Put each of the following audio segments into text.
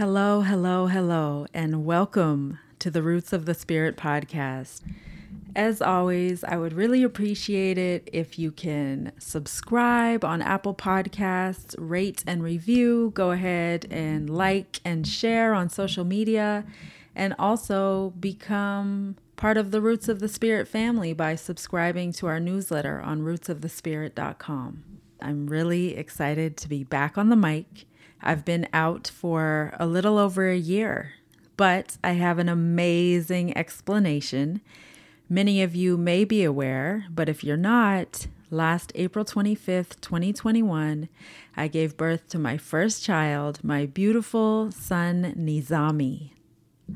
Hello, hello, hello, and welcome to the Roots of the Spirit podcast. As always, I would really appreciate it if you can subscribe on Apple Podcasts, rate and review, go ahead and like and share on social media, and also become part of the Roots of the Spirit family by subscribing to our newsletter on rootsofthespirit.com. I'm really excited to be back on the mic. I've been out for a little over a year, but I have an amazing explanation. Many of you may be aware, but if you're not, last April 25th, 2021, I gave birth to my first child, my beautiful son, Nizami.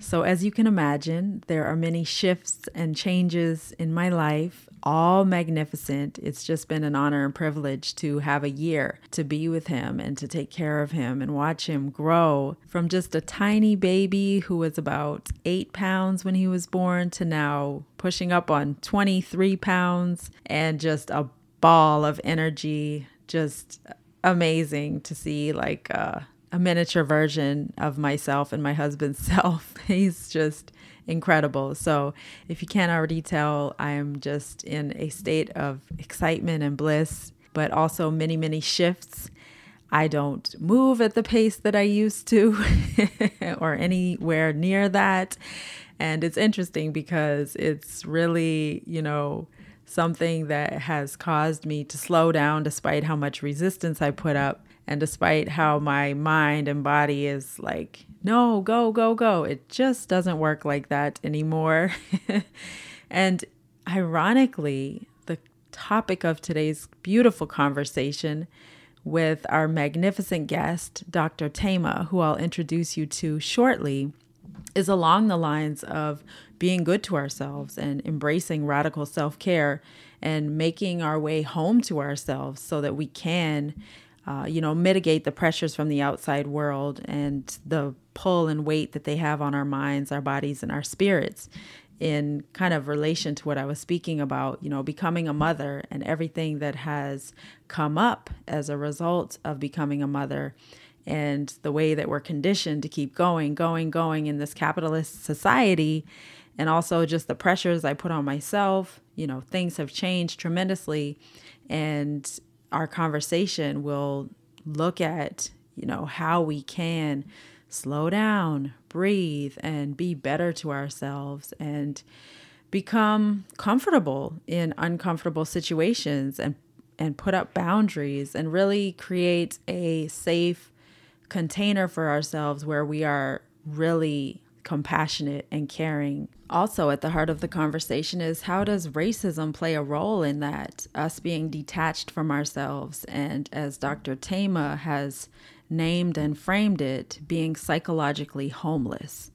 So, as you can imagine, there are many shifts and changes in my life, all magnificent. It's just been an honor and privilege to have a year to be with him and to take care of him and watch him grow from just a tiny baby who was about eight pounds when he was born to now pushing up on 23 pounds and just a ball of energy. Just amazing to see, like, uh, a miniature version of myself and my husband's self. He's just incredible. So, if you can't already tell, I am just in a state of excitement and bliss, but also many, many shifts. I don't move at the pace that I used to or anywhere near that. And it's interesting because it's really, you know, something that has caused me to slow down despite how much resistance I put up and despite how my mind and body is like, no, go, go, go, it just doesn't work like that anymore. and ironically, the topic of today's beautiful conversation with our magnificent guest, Dr. Thema, who I'll introduce you to shortly, is along the lines of being good to ourselves and embracing radical self care and making our way home to ourselves so that we can uh, you know, mitigate the pressures from the outside world and the pull and weight that they have on our minds, our bodies, and our spirits in kind of relation to what I was speaking about, you know, becoming a mother and everything that has come up as a result of becoming a mother and the way that we're conditioned to keep going, going, going in this capitalist society. And also just the pressures I put on myself. You know, things have changed tremendously. And our conversation will look at, you know, how we can slow down, breathe, and be better to ourselves and become comfortable in uncomfortable situations and and put up boundaries and really create a safe container for ourselves where we are really compassionate and caring. Also, at the heart of the conversation is how does racism play a role in that? Us being detached from ourselves, and as Dr. Thema has named and framed it, being psychologically homeless.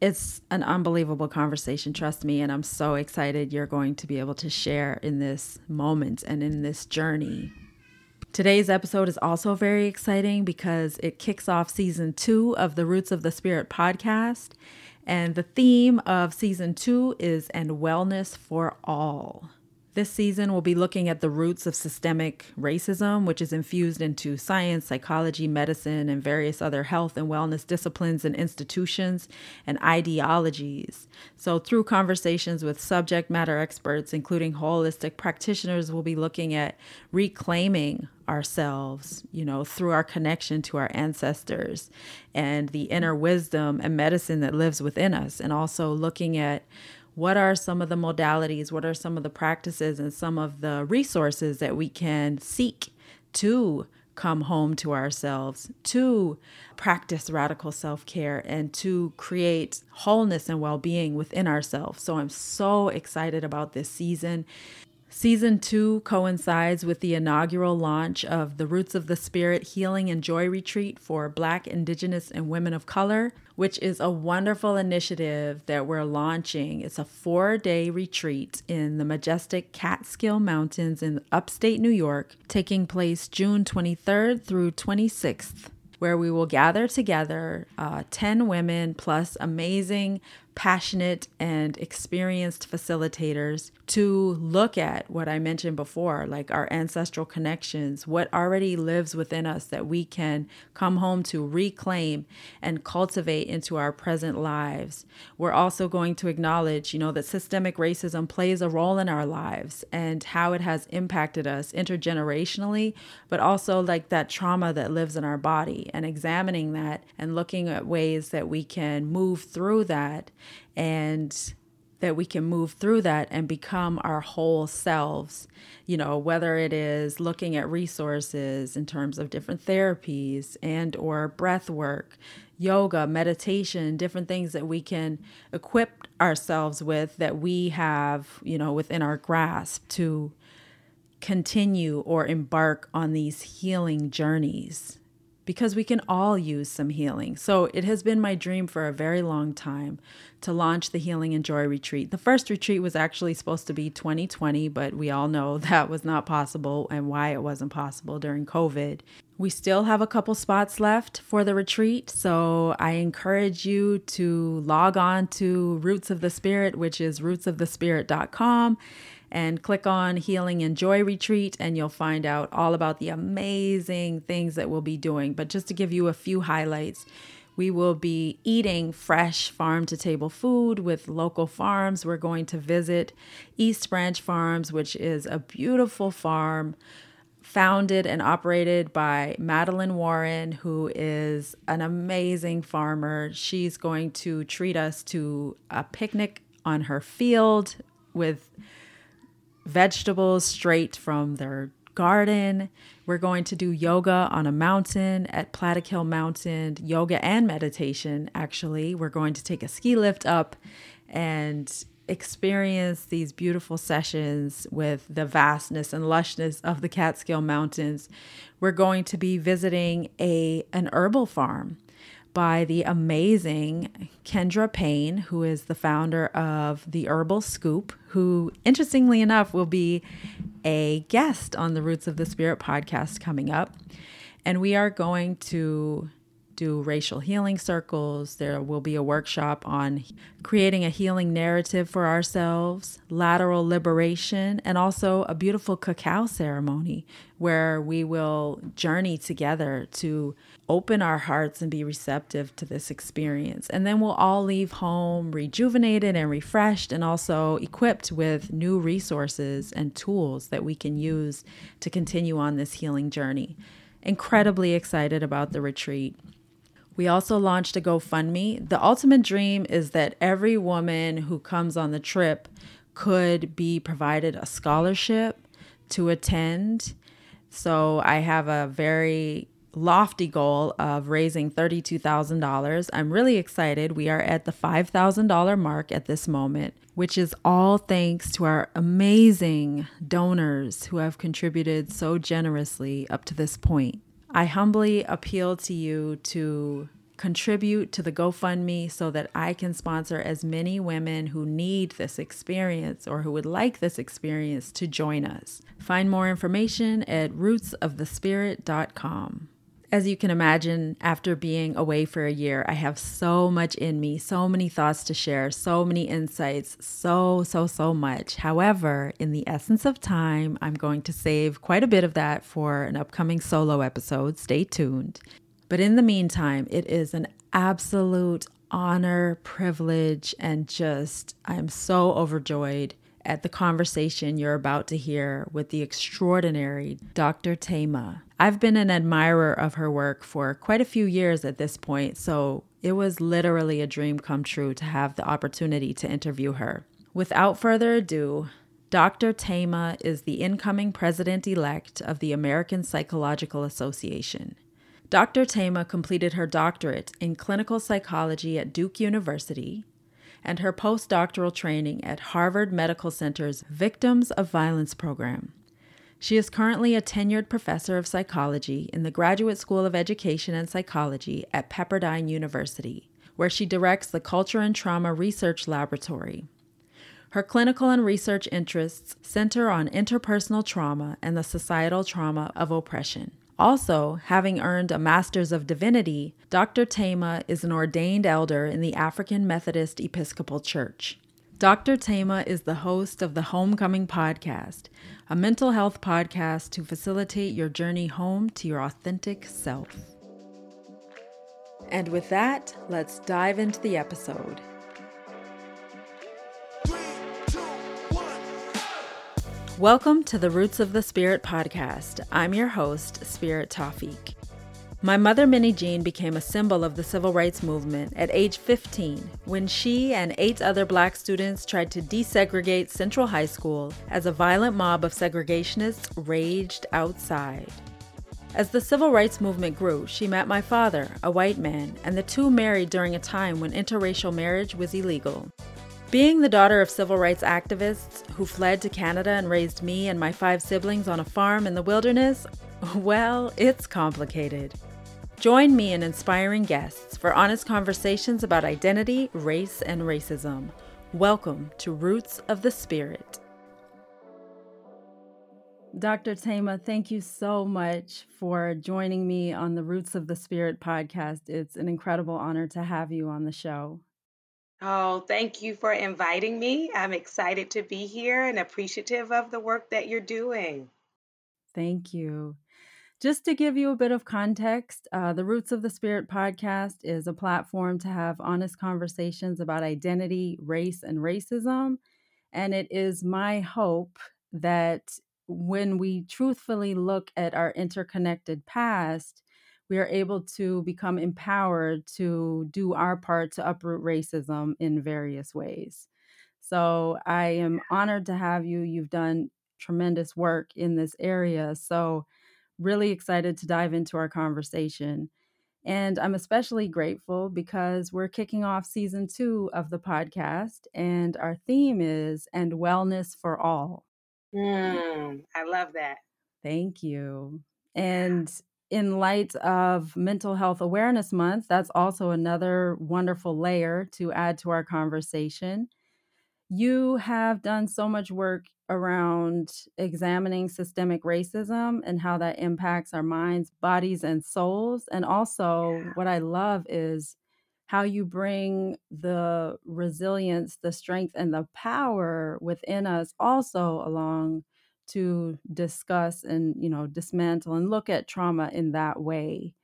It's an unbelievable conversation, trust me, and I'm so excited you're going to be able to share in this moment and in this journey Today's episode is also very exciting because it kicks off season two of the Roots of the Spirit podcast. And the theme of season two is And Wellness for All. This season, we'll be looking at the roots of systemic racism, which is infused into science, psychology, medicine, and various other health and wellness disciplines and institutions and ideologies. So, through conversations with subject matter experts, including holistic practitioners, we'll be looking at reclaiming ourselves, you know, through our connection to our ancestors and the inner wisdom and medicine that lives within us, and also looking at what are some of the modalities, what are some of the practices, and some of the resources that we can seek to come home to ourselves, to practice radical self care, and to create wholeness and well being within ourselves. So I'm so excited about this season. Season two coincides with the inaugural launch of the Roots of the Spirit Healing and Joy Retreat for Black, Indigenous, and Women of Color, which is a wonderful initiative that we're launching. It's a four day retreat in the majestic Catskill Mountains in upstate New York, taking place June 23rd through 26th where we will gather together uh, 10 women plus amazing passionate and experienced facilitators to look at what I mentioned before, like our ancestral connections, what already lives within us that we can come home to, reclaim, and cultivate into our present lives. We're also going to acknowledge, you know, that systemic racism plays a role in our lives and how it has impacted us intergenerationally, but also like that trauma that lives in our body and examining that and looking at ways that we can move through that and that we can move through that and become our whole selves. You know whether it is looking at resources in terms of different therapies and or breath work yoga meditation different things that we can equip ourselves with that we have you know within our grasp to continue or embark on these healing journeys because we can all use some healing. So it has been my dream for a very long time to launch the Healing and Joy Retreat. The first retreat was actually supposed to be 2020, but we all know that was not possible and why it wasn't possible during COVID. We still have a couple spots left for the retreat, so I encourage you to log on to Roots of the Spirit, which is rootsofthespirit.com and click on Healing and Joy Retreat, and you'll find out all about the amazing things that we'll be doing. But just to give you a few highlights, we will be eating fresh farm to table food with local farms. We're going to visit East Branch Farms, which is a beautiful farm founded and operated by Madeline Warren, who is an amazing farmer. She's going to treat us to a picnic on her field with vegetables straight from their garden. We're going to do yoga on a mountain at Plattekill Mountain, yoga and meditation, actually. We're going to take a ski lift up and experience these beautiful sessions with the vastness and lushness of the Catskill Mountains. We're going to be visiting a an herbal farm by the amazing Kendra Payne, who is the founder of the Herbal Scoop, who, interestingly enough, will be a guest on the Roots of the Spirit podcast coming up. And we are going to do racial healing circles. There will be a workshop on creating a healing narrative for ourselves, lateral liberation, and also a beautiful cacao ceremony where we will journey together to open our hearts and be receptive to this experience. And then we'll all leave home rejuvenated and refreshed and also equipped with new resources and tools that we can use to continue on this healing journey. Incredibly excited about the retreat. We also launched a GoFundMe. The ultimate dream is that every woman who comes on the trip could be provided a scholarship to attend. So I have a very lofty goal of raising $32,000. I'm really excited. We are at the $5,000 mark at this moment, which is all thanks to our amazing donors who have contributed so generously up to this point. I humbly appeal to you to contribute to the GoFundMe so that I can sponsor as many women who need this experience or who would like this experience to join us. Find more information at rootsofthespirit.com. As you can imagine, after being away for a year, I have so much in me, so many thoughts to share, so many insights, so, so, so much. However, in the essence of time, I'm going to save quite a bit of that for an upcoming solo episode. Stay tuned. But in the meantime, it is an absolute honor, privilege, and just, I'm so overjoyed at the conversation you're about to hear with the extraordinary Dr. Thema. I've been an admirer of her work for quite a few years at this point, so it was literally a dream come true to have the opportunity to interview her. Without further ado, Dr. Thema is the incoming president elect of the American Psychological Association. Dr. Thema completed her doctorate in clinical psychology at Duke University and her postdoctoral training at Harvard Medical Center's Victims of Violence program. She is currently a tenured professor of psychology in the Graduate School of Education and Psychology at Pepperdine University, where she directs the Culture and Trauma Research Laboratory. Her clinical and research interests center on interpersonal trauma and the societal trauma of oppression. Also, having earned a Master's of Divinity, Dr. Thema is an ordained elder in the African Methodist Episcopal Church. Dr. Thema is the host of the Homecoming Podcast, a mental health podcast to facilitate your journey home to your authentic self. And with that, let's dive into the episode. Welcome to the Roots of the Spirit podcast. I'm your host, Spirit Tawfiq. My mother, Minnie Jean, became a symbol of the civil rights movement at age 15 when she and eight other black students tried to desegregate Central High School as a violent mob of segregationists raged outside. As the civil rights movement grew, she met my father, a white man, and the two married during a time when interracial marriage was illegal. Being the daughter of civil rights activists who fled to Canada and raised me and my five siblings on a farm in the wilderness, well, it's complicated. Join me and inspiring guests for honest conversations about identity, race, and racism. Welcome to Roots of the Spirit. Dr. Thema, thank you so much for joining me on the Roots of the Spirit podcast. It's an incredible honor to have you on the show. Oh, thank you for inviting me. I'm excited to be here and appreciative of the work that you're doing. Thank you. Just to give you a bit of context, uh, the Roots of the Spirit podcast is a platform to have honest conversations about identity, race, and racism. And it is my hope that when we truthfully look at our interconnected past, we are able to become empowered to do our part to uproot racism in various ways. So I am honored to have you. You've done tremendous work in this area. So, really excited to dive into our conversation. And I'm especially grateful because we're kicking off season two of the podcast, and our theme is And Wellness for All. Mm, I love that. Thank you. And in light of Mental Health Awareness Month, that's also another wonderful layer to add to our conversation. You have done so much work around examining systemic racism and how that impacts our minds, bodies, and souls. And also, what I love is how you bring the resilience, the strength, and the power within us also along to discuss and you know dismantle and look at trauma in that way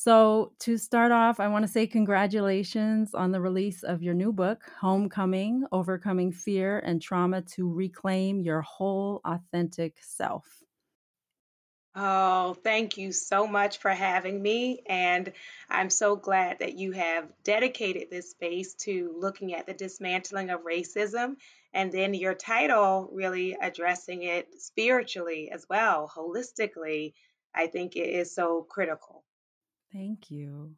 so to start off i want to say congratulations on the release of your new book homecoming overcoming fear and trauma to reclaim your whole authentic self Oh, thank you so much for having me. And I'm so glad that you have dedicated this space to looking at the dismantling of racism and then your title really addressing it spiritually as well, holistically. I think it is so critical. Thank you.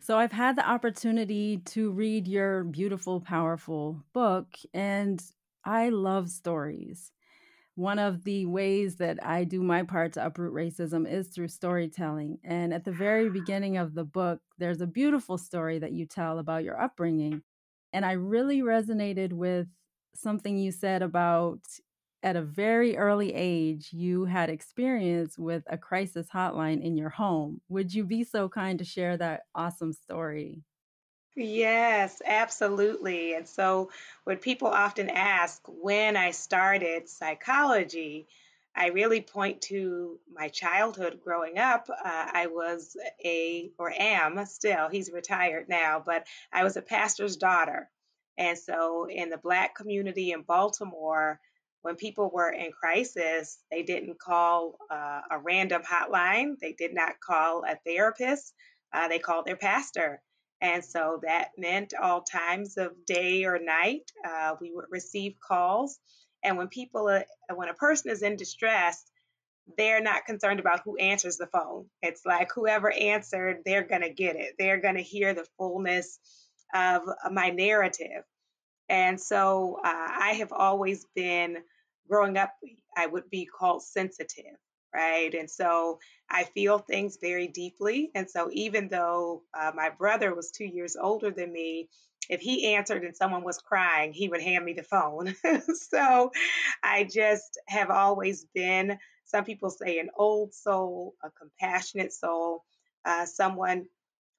So, I've had the opportunity to read your beautiful, powerful book, and I love stories one of the ways that I do my part to uproot racism is through storytelling. And at the very beginning of the book, there's a beautiful story that you tell about your upbringing. And I really resonated with something you said about at a very early age, you had experience with a crisis hotline in your home. Would you be so kind to share that awesome story? Yes, absolutely. And so, when people often ask when I started psychology, I really point to my childhood growing up. Uh, I was a, or am still, he's retired now, but I was a pastor's daughter. And so, in the Black community in Baltimore, when people were in crisis, they didn't call uh, a random hotline, they did not call a therapist, uh, they called their pastor. And so that meant all times of day or night, uh, we would receive calls. And when people, uh, when a person is in distress, they're not concerned about who answers the phone. It's like whoever answered, they're going to get it. They're going to hear the fullness of my narrative. And so uh, I have always been, growing up, I would be called sensitive right? And so I feel things very deeply. And so even though uh, my brother was two years older than me, if he answered and someone was crying, he would hand me the phone. so I just have always been some people say an old soul, a compassionate soul, uh, someone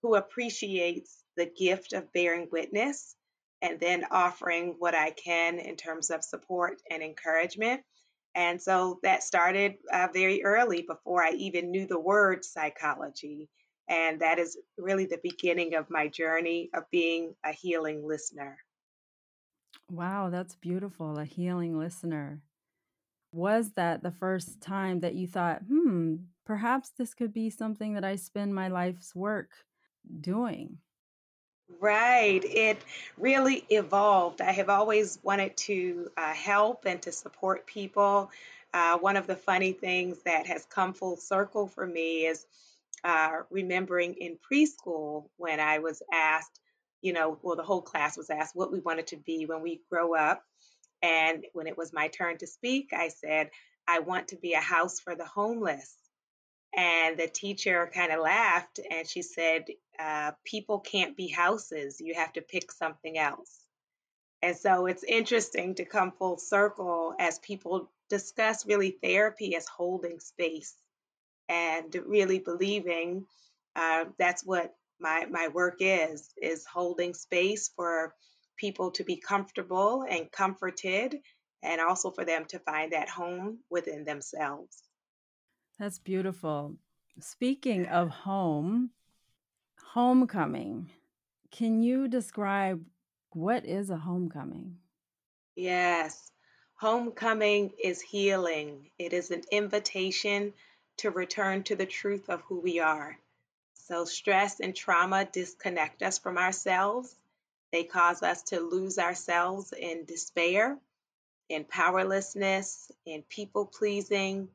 who appreciates the gift of bearing witness and then offering what I can in terms of support and encouragement. And so that started uh, very early before I even knew the word psychology. And that is really the beginning of my journey of being a healing listener. Wow, that's beautiful. A healing listener. Was that the first time that you thought, hmm, perhaps this could be something that I spend my life's work doing? Right. It really evolved. I have always wanted to uh, help and to support people. Uh, one of the funny things that has come full circle for me is uh, remembering in preschool when I was asked, you know, well, the whole class was asked what we wanted to be when we grow up. And when it was my turn to speak, I said, I want to be a house for the homeless. And the teacher kind of laughed and she said, uh, People can't be houses. You have to pick something else. And so it's interesting to come full circle as people discuss really therapy as holding space and really believing uh, that's what my, my work is, is holding space for people to be comfortable and comforted and also for them to find that home within themselves. That's beautiful. Speaking of home, homecoming. Can you describe what is a homecoming? Yes. Homecoming is healing. It is an invitation to return to the truth of who we are. So, stress and trauma disconnect us from ourselves. They cause us to lose ourselves in despair, in powerlessness, in people pleasing,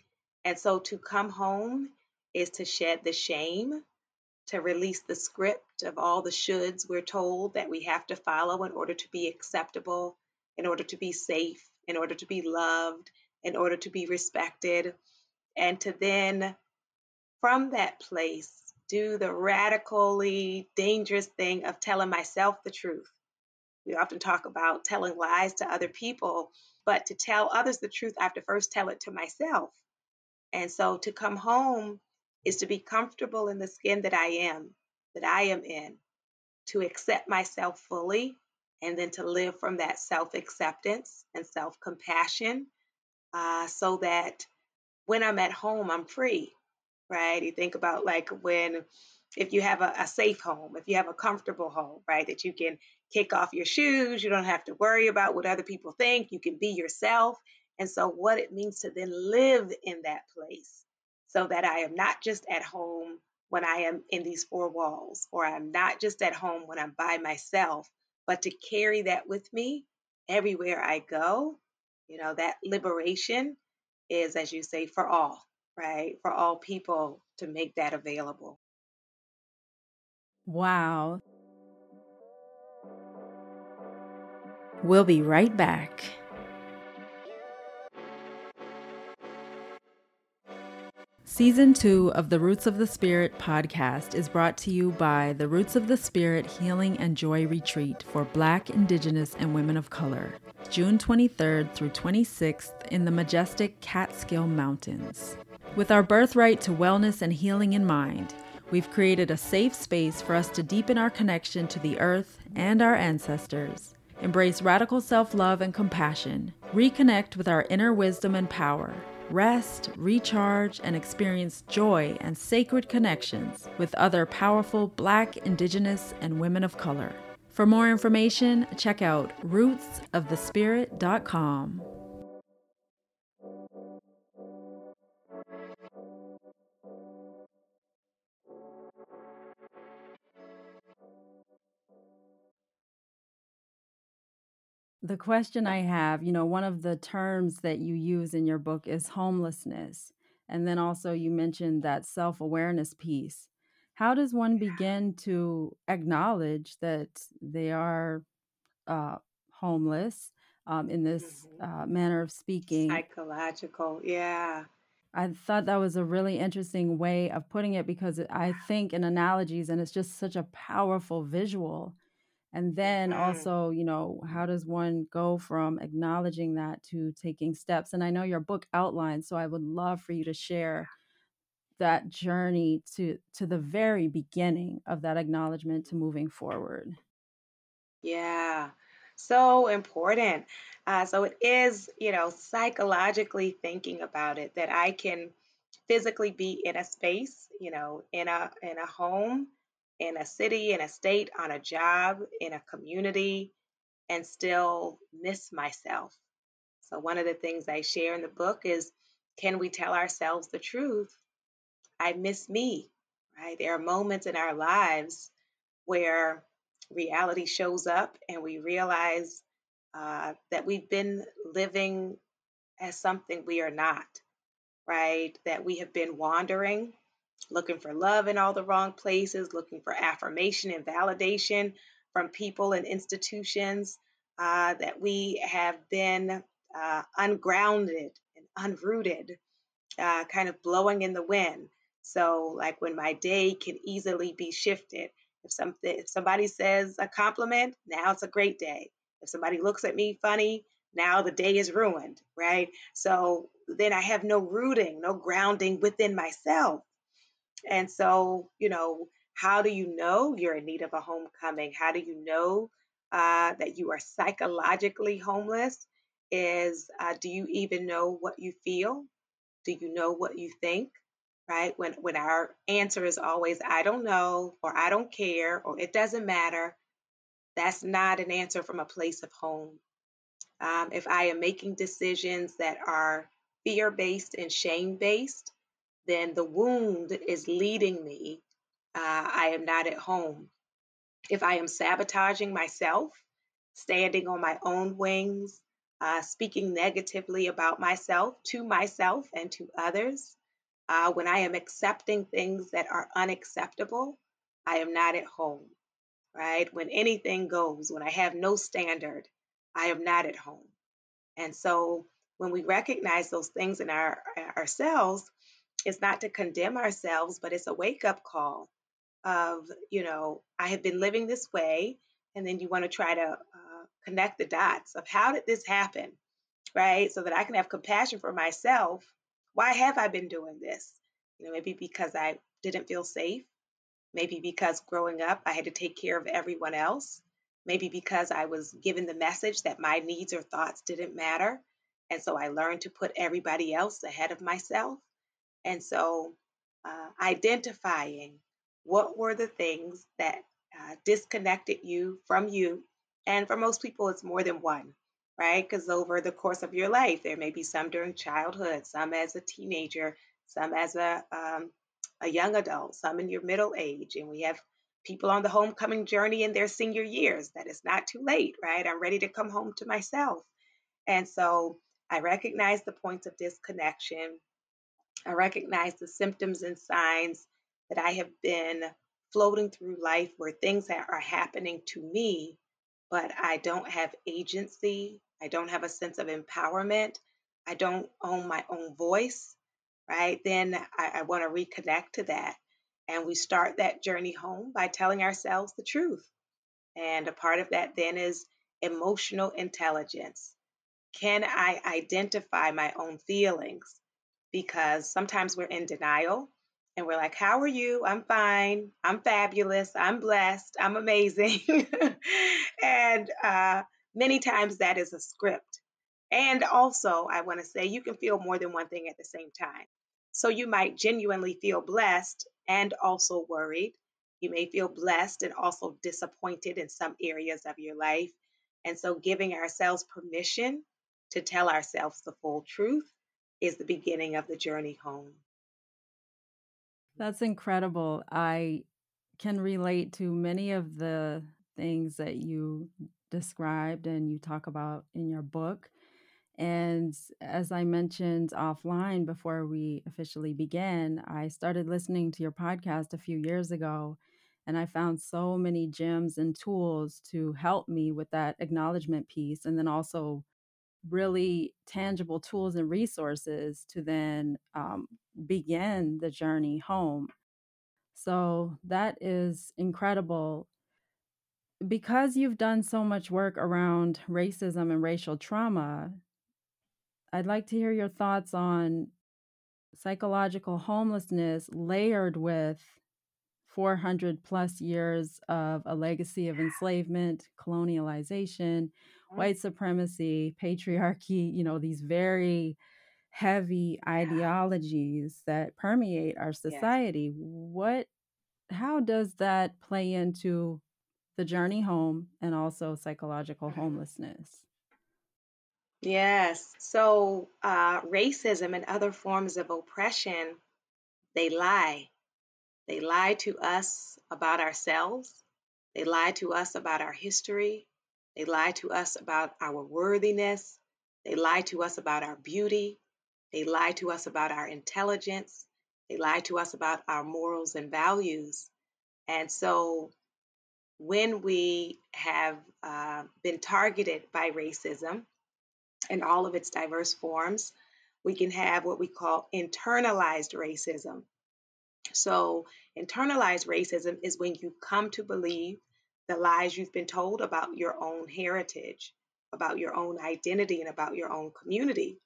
and so to come home is to shed the shame, to release the script of all the shoulds we're told that we have to follow in order to be acceptable, in order to be safe, in order to be loved, in order to be respected, and to then, from that place, do the radically dangerous thing of telling myself the truth. We often talk about telling lies to other people, but to tell others the truth, I have to first tell it to myself. And so to come home is to be comfortable in the skin that I am, that I am in, to accept myself fully, and then to live from that self acceptance and self compassion uh, so that when I'm at home, I'm free, right? You think about like when, if you have a, a safe home, if you have a comfortable home, right, that you can kick off your shoes, you don't have to worry about what other people think, you can be yourself and so, what it means to then live in that place so that I am not just at home when I am in these four walls, or I'm not just at home when I'm by myself, but to carry that with me everywhere I go. You know, that liberation is, as you say, for all, right? For all people to make that available. Wow. We'll be right back. Season two of the Roots of the Spirit podcast is brought to you by the Roots of the Spirit Healing and Joy Retreat for Black, Indigenous, and Women of Color, June 23rd through 26th in the majestic Catskill Mountains. With our birthright to wellness and healing in mind, we've created a safe space for us to deepen our connection to the earth and our ancestors, embrace radical self love and compassion, reconnect with our inner wisdom and power rest, recharge, and experience joy and sacred connections with other powerful Black, Indigenous, and women of color. For more information, check out rootsofthespirit.com. The question I have, you know, one of the terms that you use in your book is homelessness. And then also you mentioned that self awareness piece. How does one begin to acknowledge that they are uh, homeless um, in this hmm uh, manner of speaking? Psychological, yeah. I thought that was a really interesting way of putting it because I think in analogies, and it's just such a powerful visual And then mm-hmm. also, you know, how does one go from acknowledging that to taking steps? And I know your book outlines, so I would love for you to share that journey to to the very beginning of that acknowledgement to moving forward. Yeah, so important. Uh, so it is, you know, psychologically thinking about it that I can physically be in a space, you know, in a in a home in a city, in a state, on a job, in a community, and still miss myself. So, one of the things I share in the book is can we tell ourselves the truth? I miss me, right? There are moments in our lives where reality shows up and we realize uh, that we've been living as something we are not, right? That we have been wandering looking for love in all the wrong places, looking for affirmation and validation from people and institutions, uh, that we have been uh, ungrounded and unrooted, uh, kind of blowing in the wind. So, like when my day can easily be shifted. If something, if somebody says a compliment, now it's a great day. If somebody looks at me funny, now the day is ruined, right? So then I have no rooting, no grounding within myself. And so, you know, how do you know you're in need of a homecoming? How do you know uh, that you are psychologically homeless? Is uh, do you even know what you feel? Do you know what you think? Right? When when our answer is always I don't know or I don't care or it doesn't matter, that's not an answer from a place of home. Um, if I am making decisions that are fear based and shame based, then the wound is leading me. Uh, I am not at home. If I am sabotaging myself, standing on my own wings, uh, speaking negatively about myself to myself and to others, uh, when I am accepting things that are unacceptable, I am not at home, right? When anything goes, when I have no standard, I am not at home. And so when we recognize those things in our ourselves, it's not to condemn ourselves, but it's a wake up call of, you know, I have been living this way. And then you want to try to uh, connect the dots of how did this happen, right? So that I can have compassion for myself. Why have I been doing this? You know, maybe because I didn't feel safe. Maybe because growing up, I had to take care of everyone else. Maybe because I was given the message that my needs or thoughts didn't matter. And so I learned to put everybody else ahead of myself. And so uh, identifying what were the things that uh, disconnected you from you. And for most people, it's more than one, right? Because over the course of your life, there may be some during childhood, some as a teenager, some as a, um, a young adult, some in your middle age. And we have people on the homecoming journey in their senior years that it's not too late, right? I'm ready to come home to myself. And so I recognize the points of disconnection. I recognize the symptoms and signs that I have been floating through life where things are happening to me, but I don't have agency. I don't have a sense of empowerment. I don't own my own voice, right? Then I, I want to reconnect to that. And we start that journey home by telling ourselves the truth. And a part of that then is emotional intelligence. Can I identify my own feelings? Because sometimes we're in denial and we're like, How are you? I'm fine. I'm fabulous. I'm blessed. I'm amazing. and uh, many times that is a script. And also, I want to say you can feel more than one thing at the same time. So you might genuinely feel blessed and also worried. You may feel blessed and also disappointed in some areas of your life. And so, giving ourselves permission to tell ourselves the full truth is the beginning of the journey home. That's incredible. I can relate to many of the things that you described and you talk about in your book. And as I mentioned offline before we officially began, I started listening to your podcast a few years ago. And I found so many gems and tools to help me with that acknowledgement piece. And then also really tangible tools and resources to then um, begin the journey home. So that is incredible. because you've done so much work around racism and racial trauma, I'd like to hear your thoughts on psychological homelessness layered with 400 plus years of a legacy of enslavement, colonialization. White supremacy, patriarchy, you know, these very heavy ideologies that permeate our Yes. society. What how does that play into the journey home and also psychological Mhm. homelessness? Yes. So, uh, racism and other forms of oppression, they lie. They lie to us about ourselves. They lie to us about our history. They lie to us about our worthiness. They lie to us about our beauty. They lie to us about our intelligence. They lie to us about our morals and values. And so, when we have uh, been targeted by racism in all of its diverse forms, we can have what we call internalized racism. So, internalized racism is when you come to believe the lies you've been told about your own heritage, about your own identity, and about your own community.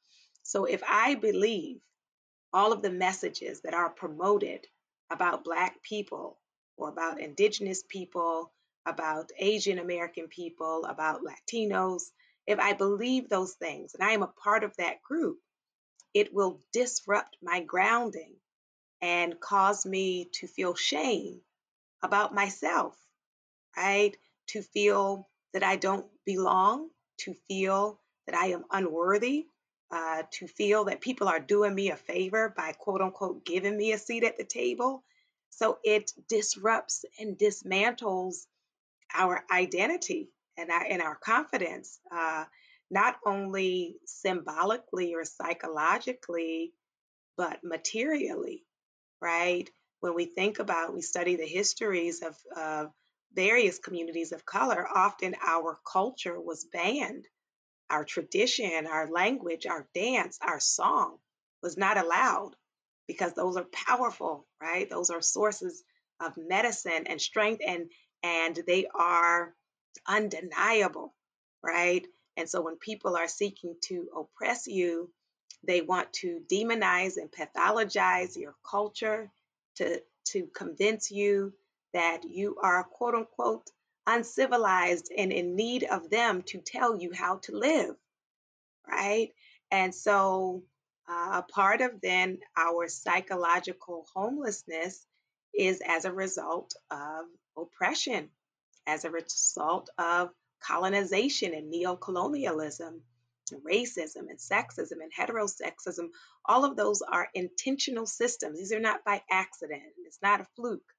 So, if I believe all of the messages that are promoted about Black people or about Indigenous people, about Asian American people, about Latinos, if I believe those things and I am a part of that group, it will disrupt my grounding and cause me to feel shame about myself, right? To feel that I don't belong, to feel that I am unworthy, uh, to feel that people are doing me a favor by quote unquote giving me a seat at the table. So it disrupts and dismantles our identity and our, and our confidence, uh, not only symbolically or psychologically, but materially right? When we think about, we study the histories of, of various communities of color, often our culture was banned. Our tradition, our language, our dance, our song was not allowed because those are powerful, right? Those are sources of medicine and strength and and they are undeniable, right? And so when people are seeking to oppress you, they want to demonize and pathologize your culture to, to convince you that you are quote unquote uncivilized and in need of them to tell you how to live, right? And so uh, a part of then our psychological homelessness is as a result of oppression, as a result of colonization and neocolonialism racism and sexism and heterosexism, all of those are intentional systems. These are not by accident, it's not a fluke,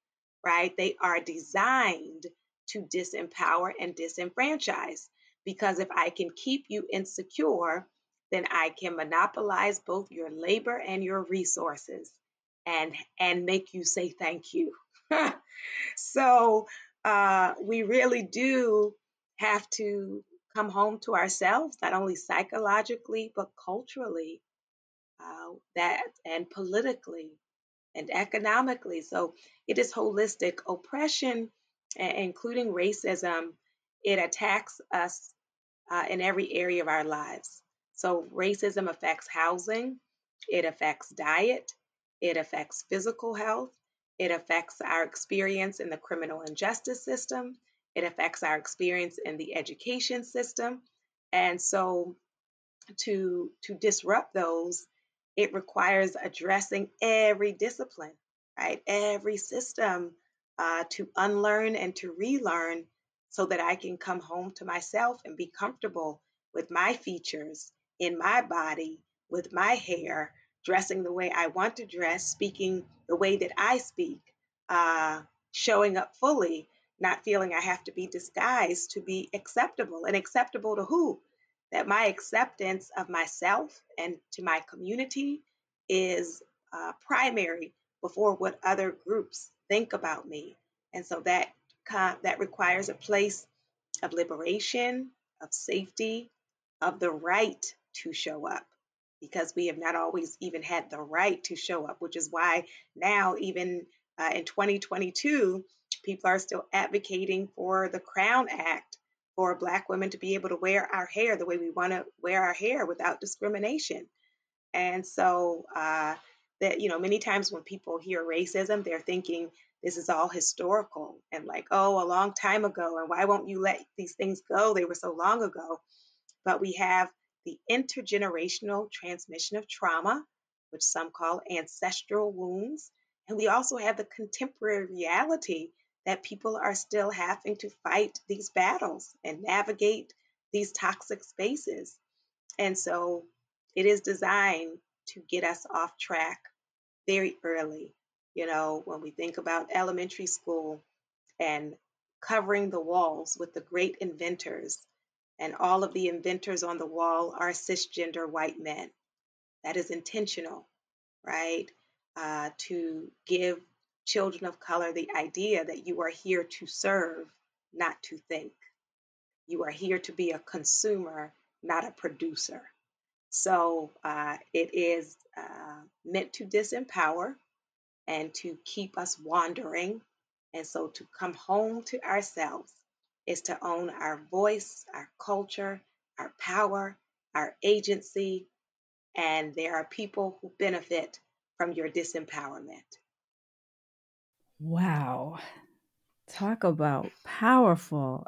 right? They are designed to disempower and disenfranchise. Because if I can keep you insecure, then I can monopolize both your labor and your resources and and make you say thank you. so uh, we really do have to come home to ourselves, not only psychologically, but culturally, uh, that and politically and economically. So it is holistic. Oppression, including racism, it attacks us uh, in every area of our lives. So racism affects housing, it affects diet, it affects physical health, it affects our experience in the criminal and justice system, it affects our experience in the education system. And so to to disrupt those, it requires addressing every discipline, right? Every system uh, to unlearn and to relearn so that I can come home to myself and be comfortable with my features in my body, with my hair, dressing the way I want to dress, speaking the way that I speak, uh, showing up fully, not feeling I have to be disguised to be acceptable. And acceptable to who? That my acceptance of myself and to my community is uh, primary before what other groups think about me. And so that that requires a place of liberation, of safety, of the right to show up because we have not always even had the right to show up, which is why now, even uh, in 2022, People are still advocating for the Crown Act for Black women to be able to wear our hair the way we want to wear our hair without discrimination. And so, uh, that, you know, many times when people hear racism, they're thinking this is all historical and like, oh, a long time ago. And why won't you let these things go? They were so long ago. But we have the intergenerational transmission of trauma, which some call ancestral wounds. And we also have the contemporary reality that people are still having to fight these battles and navigate these toxic spaces. And so it is designed to get us off track very early. You know, when we think about elementary school and covering the walls with the great inventors, and all of the inventors on the wall are cisgender white men. That is intentional, right? Uh, to give children of color the idea that you are here to serve, not to think. You are here to be a consumer, not a producer. So uh, it is uh, meant to disempower and to keep us wandering. And so to come home to ourselves is to own our voice, our culture, our power, our agency. And there are people who benefit from your disempowerment. Wow. Talk about powerful.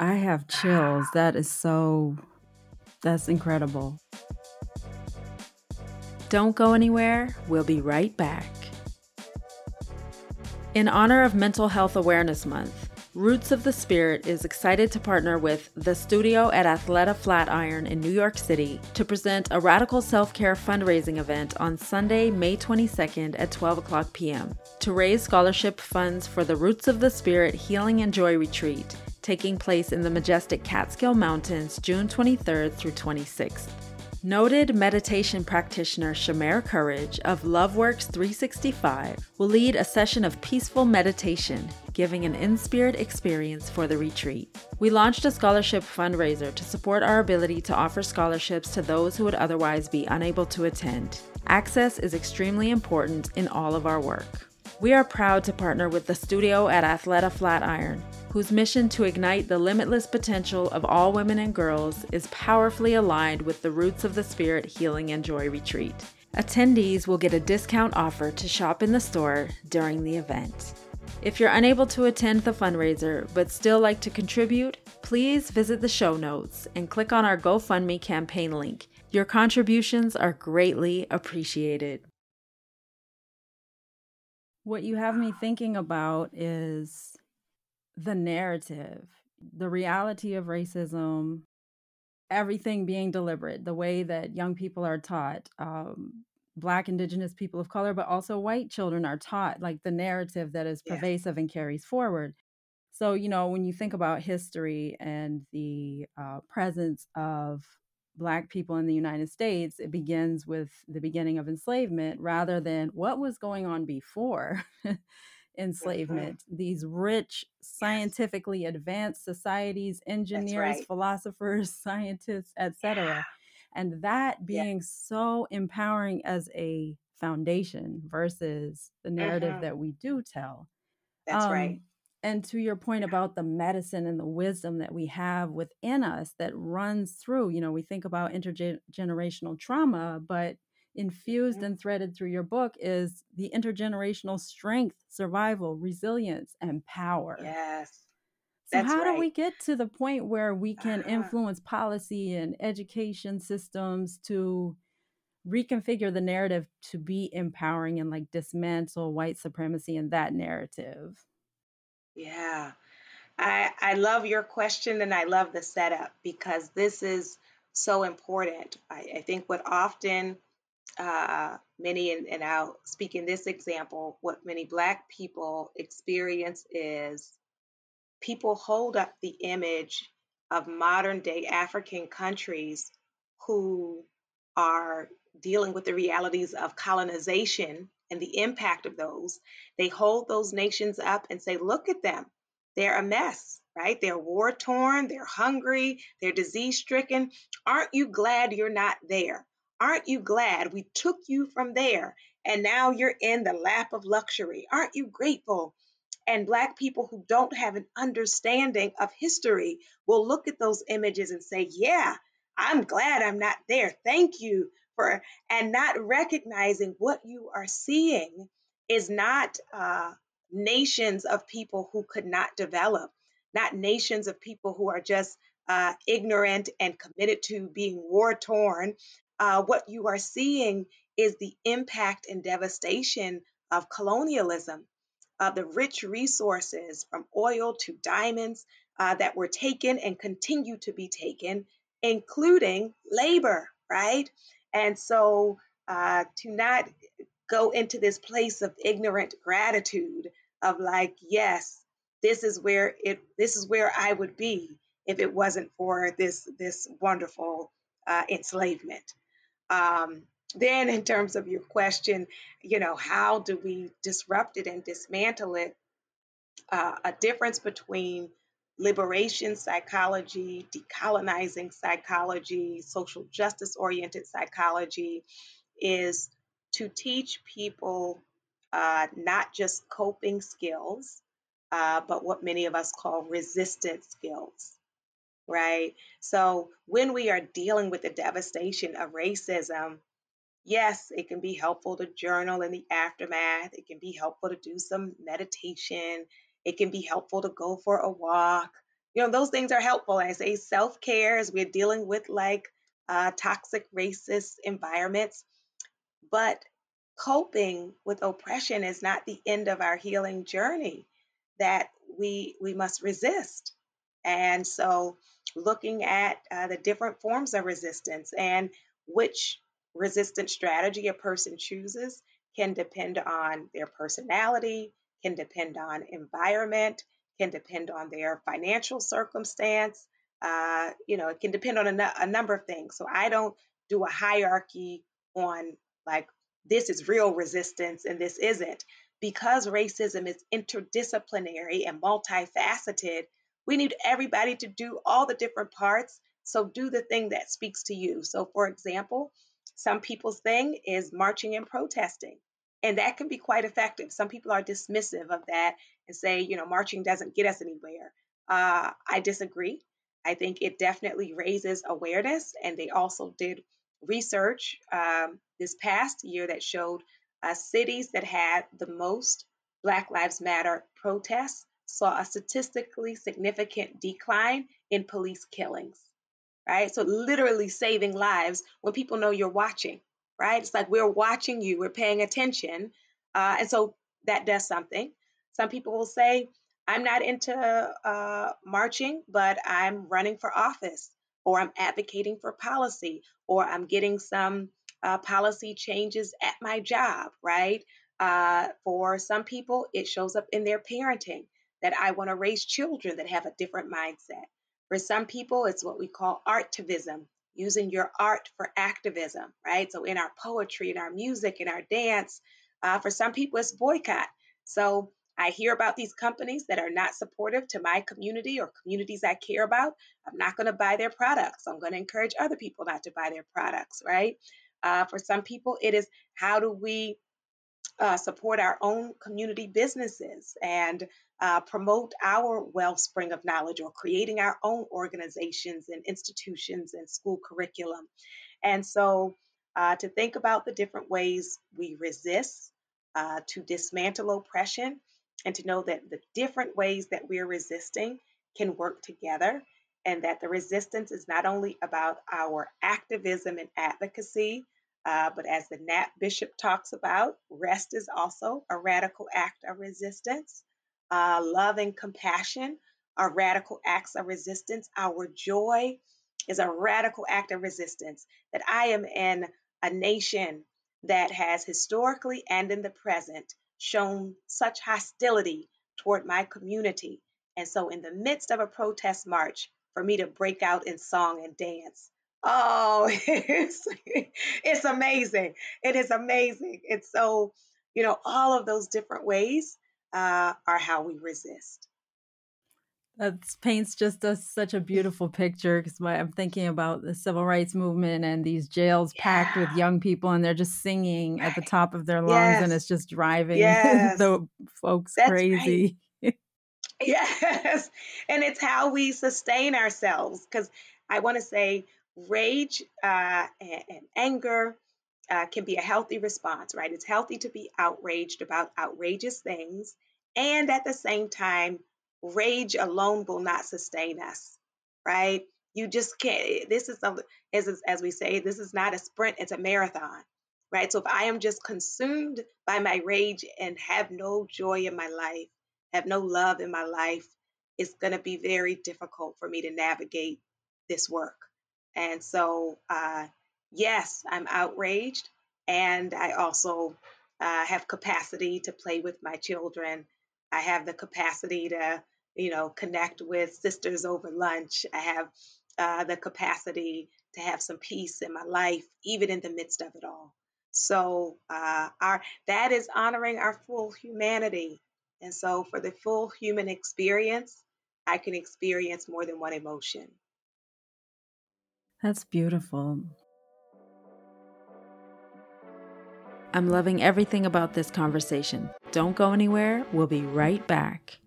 I have chills. That is so, that's incredible. Don't go anywhere. We'll be right back. In honor of Mental Health Awareness Month, Roots of the Spirit is excited to partner with The Studio at Athleta Flatiron in New York City to present a radical self care fundraising event on Sunday, May 22nd at 12 o'clock p.m. to raise scholarship funds for the Roots of the Spirit Healing and Joy Retreat taking place in the majestic Catskill Mountains June 23rd through 26th. Noted meditation practitioner Shamar Courage of LoveWorks 365 will lead a session of peaceful meditation, giving an in spirit experience for the retreat. We launched a scholarship fundraiser to support our ability to offer scholarships to those who would otherwise be unable to attend. Access is extremely important in all of our work. We are proud to partner with the studio at Athleta Flatiron, whose mission to ignite the limitless potential of all women and girls is powerfully aligned with the Roots of the Spirit Healing and Joy Retreat. Attendees will get a discount offer to shop in the store during the event. If you're unable to attend the fundraiser but still like to contribute, please visit the show notes and click on our GoFundMe campaign link. Your contributions are greatly appreciated. What you have me thinking about is the narrative, the reality of racism, everything being deliberate, the way that young people are taught, um, Black, Indigenous people of color, but also white children are taught, like the narrative that is pervasive yeah. and carries forward. So, you know, when you think about history and the uh, presence of Black people in the United States, it begins with the beginning of enslavement rather than what was going on before mm-hmm. enslavement. Mm-hmm. These rich, scientifically yes. advanced societies, engineers, right. philosophers, scientists, etc. Yeah. And that being yeah. so empowering as a foundation versus the narrative mm-hmm. that we do tell. That's um, right and to your point about the medicine and the wisdom that we have within us that runs through you know we think about intergenerational trauma but infused mm-hmm. and threaded through your book is the intergenerational strength survival resilience and power yes so how right. do we get to the point where we can uh-huh. influence policy and education systems to reconfigure the narrative to be empowering and like dismantle white supremacy in that narrative yeah. I, I love your question and I love the setup because this is so important. I, I think what often uh, many, and, and I'll speak in this example, what many Black people experience is people hold up the image of modern day African countries who are dealing with the realities of colonization and the impact of those, they hold those nations up and say, look at them. They're a mess, right? They're war torn, they're hungry, they're disease stricken. Aren't you glad you're not there? Aren't you glad we took you from there and now you're in the lap of luxury? Aren't you grateful And Black people who don't have an understanding of history will look at those images and say, Yeah, I'm glad I'm not there. Thank you and not recognizing what you are seeing is not uh, nations of people who could not develop, not nations of people who are just uh, ignorant and committed to being war torn. Uh, what you are seeing is the impact and devastation of colonialism, of the rich resources from oil to diamonds uh, that were taken and continue to be taken, including labor, right? And so uh, to not go into this place of ignorant gratitude of like, yes, this is where it this is where I would be if it wasn't for this this wonderful uh, enslavement. Um, then, in terms of your question, you know, how do we disrupt it and dismantle it? Uh, a difference between liberation psychology, decolonizing psychology, social justice oriented psychology is to teach people uh, not just coping skills, uh, but what many of us call resistance skills, right? So when we are dealing with the devastation of racism, yes, it can be helpful to journal in the aftermath. It can be helpful to do some meditation. It can be helpful to go for a walk. You know, those things are helpful. I say self care as we're dealing with like uh, toxic racist environments. But coping with oppression is not the end of our healing journey that we we must resist. And so looking at uh, the different forms of resistance and which resistance strategy a person chooses can depend on their personality, can depend on environment, can depend on their financial circumstance. Uh, you know, it can depend on a, a number of things. So I don't do a hierarchy on like this is real resistance and this isn't. Because racism is interdisciplinary and multifaceted, we need everybody to do all the different parts. So do the thing that speaks to you. So, for example, some people's thing is marching and protesting. And that can be quite effective. Some people are dismissive of that and say, you know, marching doesn't get us anywhere. Uh, I disagree. I think it definitely raises awareness. And they also did research um, this past year that showed uh, cities that had the most Black Lives Matter protests saw a statistically significant decline in police killings, right? So, literally saving lives when people know you're watching, right? It's like we're watching you, we're paying attention. Uh, and so that does something. Some people will say, I'm not into uh, marching, but I'm running for office, or I'm advocating for policy, or I'm getting some uh, policy changes at my job, right? Uh, for some people, it shows up in their parenting that I want to raise children that have a different mindset. For some people, it's what we call artivism, using your art for activism, right? So in our poetry, in our music, in our dance. Uh, for some people, it's boycott. So I hear about these companies that are not supportive to my community or communities I care about. I'm not going to buy their products. I'm going to encourage other people not to buy their products, right? Uh, for some people, it is how do we uh, support our own community businesses and uh, promote our wellspring of knowledge or creating our own organizations and institutions and school curriculum. And so uh, to think about the different ways we resist, uh, to dismantle oppression, and to know that the different ways that we're resisting can work together, and that the resistance is not only about our activism and advocacy, uh, but as the Nap Bishop talks about, rest is also a radical act of resistance. Uh, love and compassion are radical acts of resistance. Our joy is a radical act of resistance. That I am in a nation that has historically and in the present shown such hostility toward my community. And so, in the midst of a protest march, for me to break out in song and dance Oh, it's, it's amazing. It is amazing. It's so, you know, all of those different ways uh, are how we resist. That paints just a, such a beautiful picture because I'm thinking about the civil rights movement and these jails yeah. packed with young people and they're just singing right. at the top of their lungs yes. and it's just driving yes. the folks That's crazy. Right. Yes. And it's how we sustain ourselves. Because I want to say rage uh, and, and anger uh, can be a healthy response, right? It's healthy to be outraged about outrageous things. And at the same time, rage alone will not sustain us, right? You just can't. This is, a, as, as we say, this is not a sprint, it's a marathon, right? So if I am just consumed by my rage and have no joy in my life, have no love in my life, it's going to be very difficult for me to navigate this work. And so, uh, yes, I'm outraged, and I also uh, have capacity to play with my children. I have the capacity to, you know, connect with sisters over lunch. I have uh, the capacity to have some peace in my life, even in the midst of it all. So, uh, our that is honoring our full humanity. And so, for the full human experience, I can experience more than one emotion. That's beautiful. I'm loving everything about this conversation. Don't go anywhere. We'll be right back.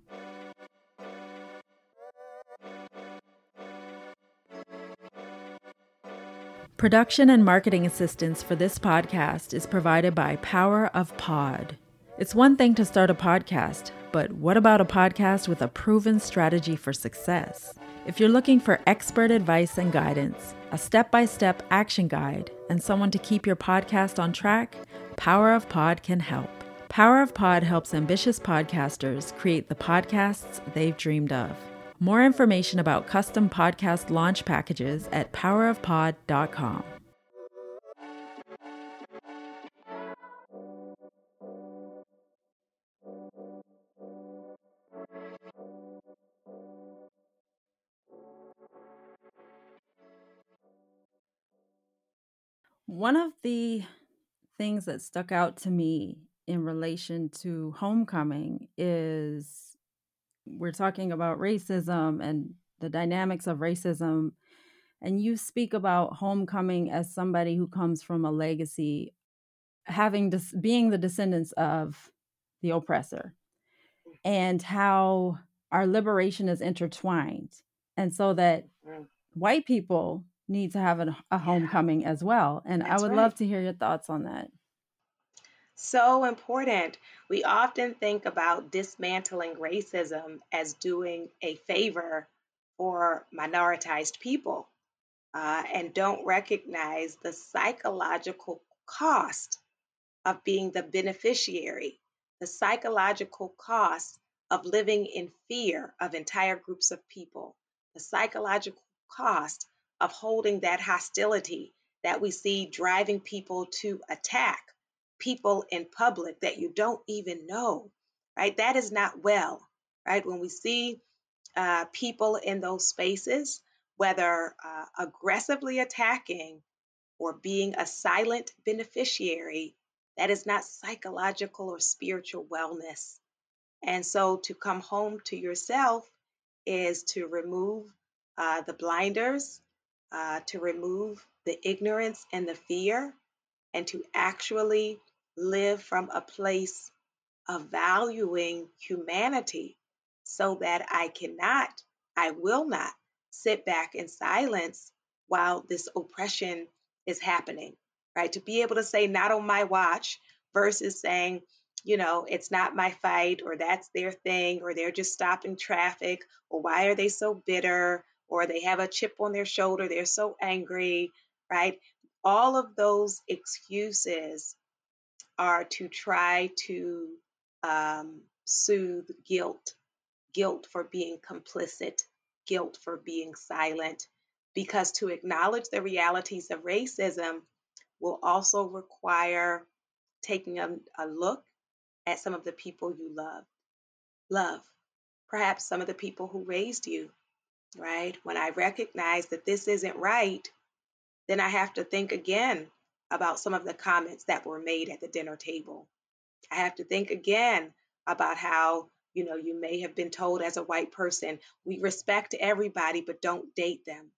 Production and marketing assistance for this podcast is provided by Power of Pod. It's one thing to start a podcast, but what about a podcast with a proven strategy for success? If you're looking for expert advice and guidance, a step by step action guide, and someone to keep your podcast on track, Power of Pod can help. Power of Pod helps ambitious podcasters create the podcasts they've dreamed of. More information about custom podcast launch packages at powerofpod.com. One of the things that stuck out to me in relation to homecoming is we're talking about racism and the dynamics of racism and you speak about homecoming as somebody who comes from a legacy having this being the descendants of the oppressor and how our liberation is intertwined and so that mm. white people need to have a, a homecoming yeah. as well and That's i would right. love to hear your thoughts on that so important. We often think about dismantling racism as doing a favor for minoritized people uh, and don't recognize the psychological cost of being the beneficiary, the psychological cost of living in fear of entire groups of people, the psychological cost of holding that hostility that we see driving people to attack people in public that you don't even know, right? That is not well, right? When we see uh, people in those spaces, whether uh, aggressively attacking or being a silent beneficiary, that is not psychological or spiritual wellness. And so to come home to yourself is to remove uh, the blinders, uh, to remove the ignorance and the fear, and to actually live from a place of valuing humanity so that I cannot, I will not sit back in silence while this oppression is happening, right? To be able to say, not on my watch, versus saying, you know, it's not my fight, or that's their thing, or they're just stopping traffic, or why are they so bitter, or they have a chip on their shoulder, they're so angry, right? All of those excuses are to try to um, soothe guilt, guilt for being complicit, guilt for being silent, because to acknowledge the realities of racism will also require taking a, a look at some of the people you love. Love, perhaps some of the people who raised you, right? When I recognize that this isn't right, then I have to think again about some of the comments that were made at the dinner table. I have to think again about how, you know, you may have been told as a white person, we respect everybody, but don't date them,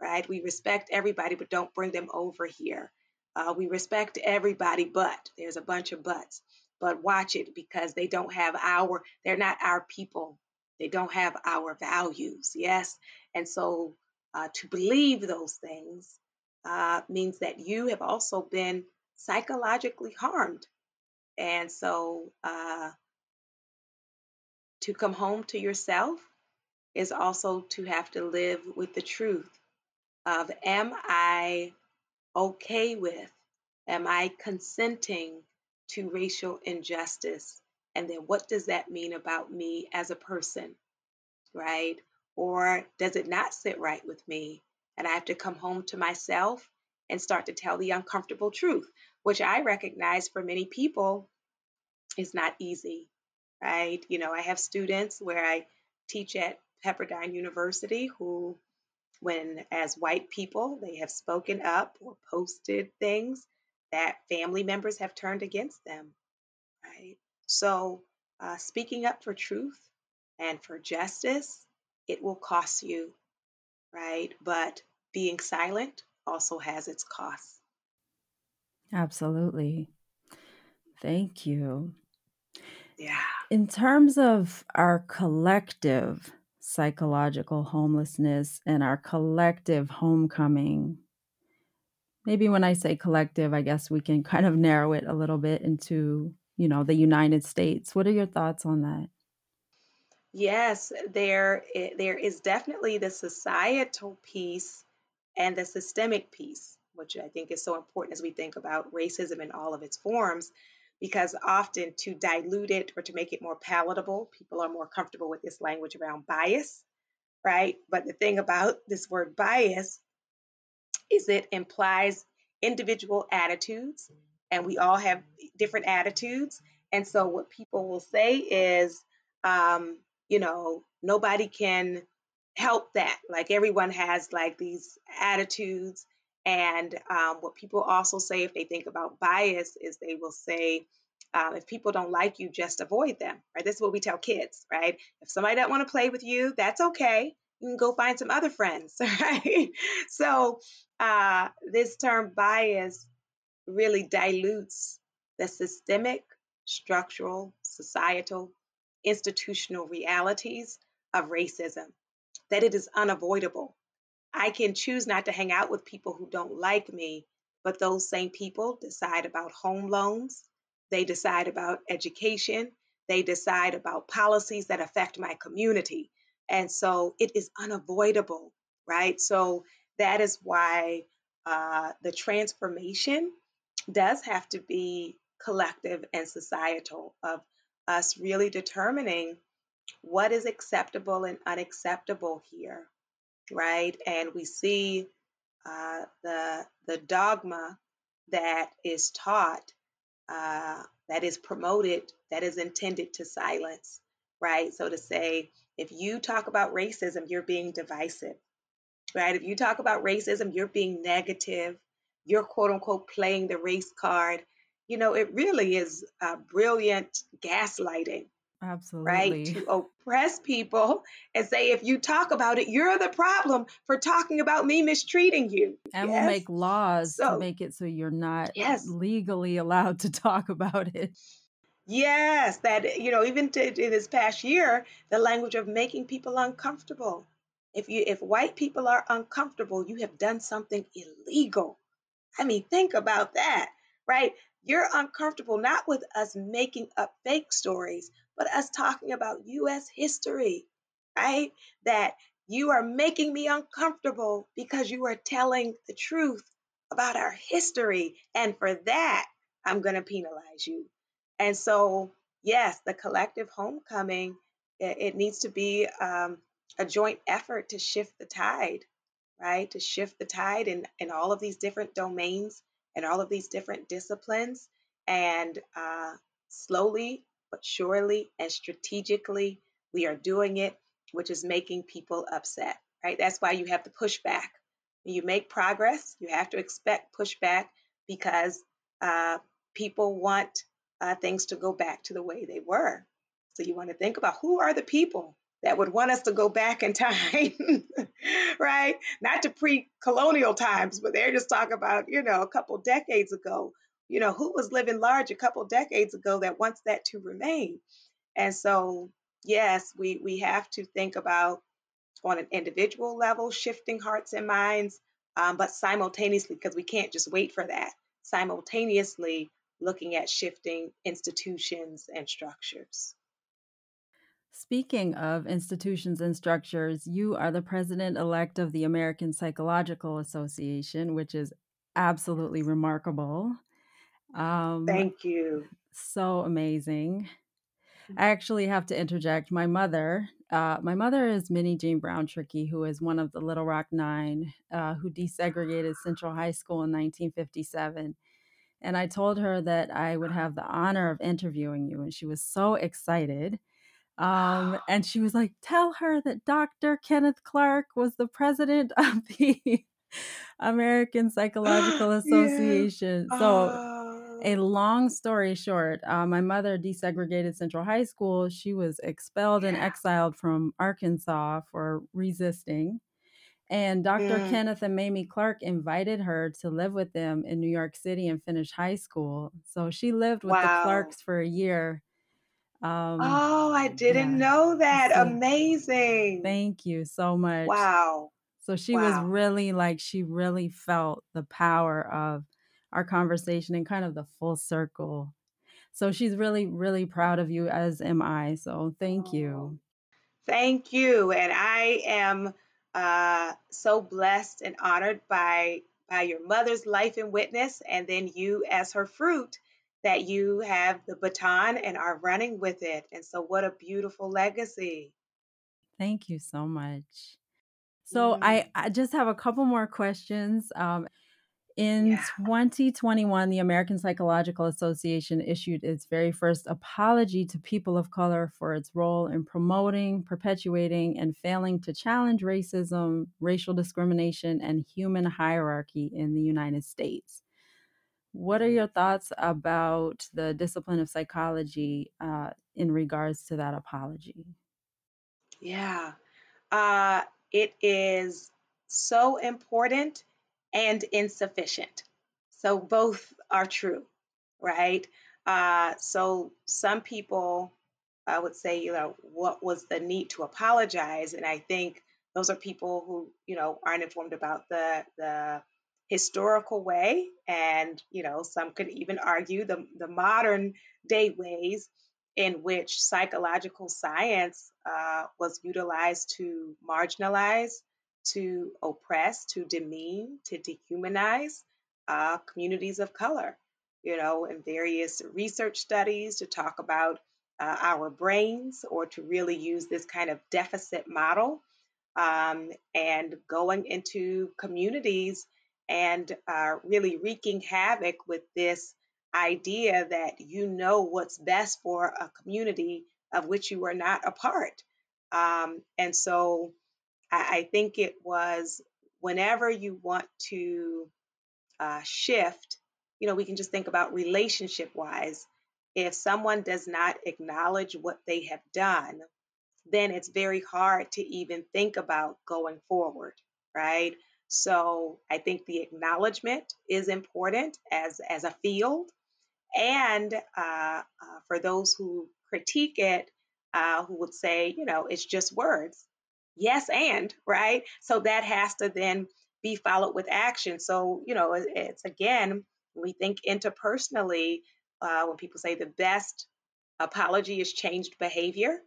right? We respect everybody, but don't bring them over here. Uh, we respect everybody, but there's a bunch of buts. But watch it because they don't have our, they're not our people. They don't have our values. Yes. And so uh, to believe those things uh, means that you have also been psychologically harmed. And so uh, to come home to yourself is also to have to live with the truth of am I okay with, am I consenting to racial injustice? And then what does that mean about me as a person, right? Or does it not sit right with me? And I have to come home to myself and start to tell the uncomfortable truth, which I recognize for many people is not easy, right? You know, I have students where I teach at Pepperdine University who, when as white people, they have spoken up or posted things that family members have turned against them? So, uh, speaking up for truth and for justice, it will cost you, right? But being silent also has its costs. Absolutely. Thank you. Yeah. In terms of our collective psychological homelessness and our collective homecoming, maybe when I say collective, I guess we can kind of narrow it a little bit into, you know, the United States. What are your thoughts on that? Yes, there eh, there is definitely the societal piece and the systemic piece, which I think is so important as we think about racism in all of its forms, because often to dilute it or to make it more palatable, people are more comfortable with this language around bias, right? But the thing about this word bias is it implies individual attitudes, and we all have different attitudes. And so, what people will say is, um, you know, nobody can help that. Like everyone has like these attitudes. And um, what people also say if they think about bias is they will say, um, if people don't like you, just avoid them, right? This is what we tell kids, right? If somebody doesn't want to play with you, that's okay. You can go find some other friends, right? so uh, this term bias really dilutes the systemic, structural, societal, institutional realities of racism that it is unavoidable. I can choose not to hang out with people who don't like me, but those same people decide about home loans, they decide about education, they decide about policies that affect my community. And so it is unavoidable, right? So that is why uh, the transformation does have to be collective and societal of us really determining what is acceptable and unacceptable here, right? And we see uh, the the dogma that is taught, uh, that is promoted, that is intended to silence, right? So to say, if you talk about racism, you're being divisive, right? If you talk about racism, you're being negative, you're quote unquote playing the race card. You know, it really is uh, brilliant gaslighting, Absolutely. right? To oppress people and say, if you talk about it, you're the problem for talking about me mistreating you. And yes? we'll make laws so, to make it so you're not yes. legally allowed to talk about it. Yes, that, you know, even to, in this past year, the language of making people uncomfortable. If you if white people are uncomfortable, you have done something illegal. I mean, think about that, right? You're uncomfortable not with us making up fake stories, but us talking about US history, right? That you are making me uncomfortable because you are telling the truth about our history. And for that, I'm going to penalize you. And so, yes, the collective homecoming, it, needs to be um, a joint effort to shift the tide, right? To shift the tide in, in all of these different domains and all of these different disciplines. And uh, slowly but surely and strategically, we are doing it, which is making people upset, right? That's why you have the pushback. When you make progress, you have to expect pushback because uh, people want uh, things to go back to the way they were. So you want to think about who are the people that would want us to go back in time, right? Not to pre colonial times, but they're just talking about, you know, a couple decades ago you know, who was living large a couple decades ago that wants that to remain? And so yes, we, we have to think about on an individual level, shifting hearts and minds, um, but simultaneously, because we can't just wait for that, simultaneously looking at shifting institutions and structures. Speaking of institutions and structures, you are the president elect of the American Psychological Association, which is absolutely remarkable. Um, Thank you. So amazing. I actually have to interject. My mother, uh, my mother is Minnijean Brown-Trickey, who is one of the Little Rock Nine, uh, who desegregated Central High School in 1957. And I told her that I would have the honor of interviewing you, and she was so excited. Um, and she was like, "Tell her that Dr. Kenneth Clark was the president of the American Psychological Association." Yeah. So a long story short, uh, my mother desegregated Central High School. She was expelled yeah. and exiled from Arkansas for resisting. And Dr. Mm. Kenneth and Mamie Clark invited her to live with them in New York City and finish high school. So she lived with wow. the Clarks for a year. Um, oh, I didn't yeah. know that. So, Amazing. Thank you so much. Wow. So she wow. was really like, she really felt the power of our conversation and kind of the full circle. So she's really, really proud of you, as am I. So thank you. Thank you. And I am uh, so blessed and honored by by your mother's life and witness, and then you as her fruit that you have the baton and are running with it. And so, what a beautiful legacy. Thank you so much. So, mm. I, I just have a couple more questions. Um, in yeah. 2021, the American Psychological Association issued its very first apology to people of color for its role in promoting, perpetuating, and failing to challenge racism, racial discrimination, and human hierarchy in the United States. What are your thoughts about the discipline of psychology uh, in regards to that apology? Yeah, uh, it is so important and insufficient. So both are true, right? Uh, so some people I would say, you know, what was the need to apologize? And I think those are people who, you know, aren't informed about the the historical way, and you know, some could even argue the the modern day ways in which psychological science uh, was utilized to marginalize to oppress, to demean, to dehumanize uh, communities of color. You know, in various research studies to talk about uh, our brains or to really use this kind of deficit model um, and going into communities and uh, really wreaking havoc with this idea that you know what's best for a community of which you are not a part. Um, and so I, I think it was whenever you want to uh, shift, you know, we can just think about relationship wise. If someone does not acknowledge what they have done, then it's very hard to even think about going forward, right? So I think the acknowledgement is important as as a field, and uh, uh, for those who critique it, uh, who would say, you know, it's just words. Yes and right? So that has to then be followed with action. So you know it's again we think interpersonally uh, when people say the best apology is changed behavior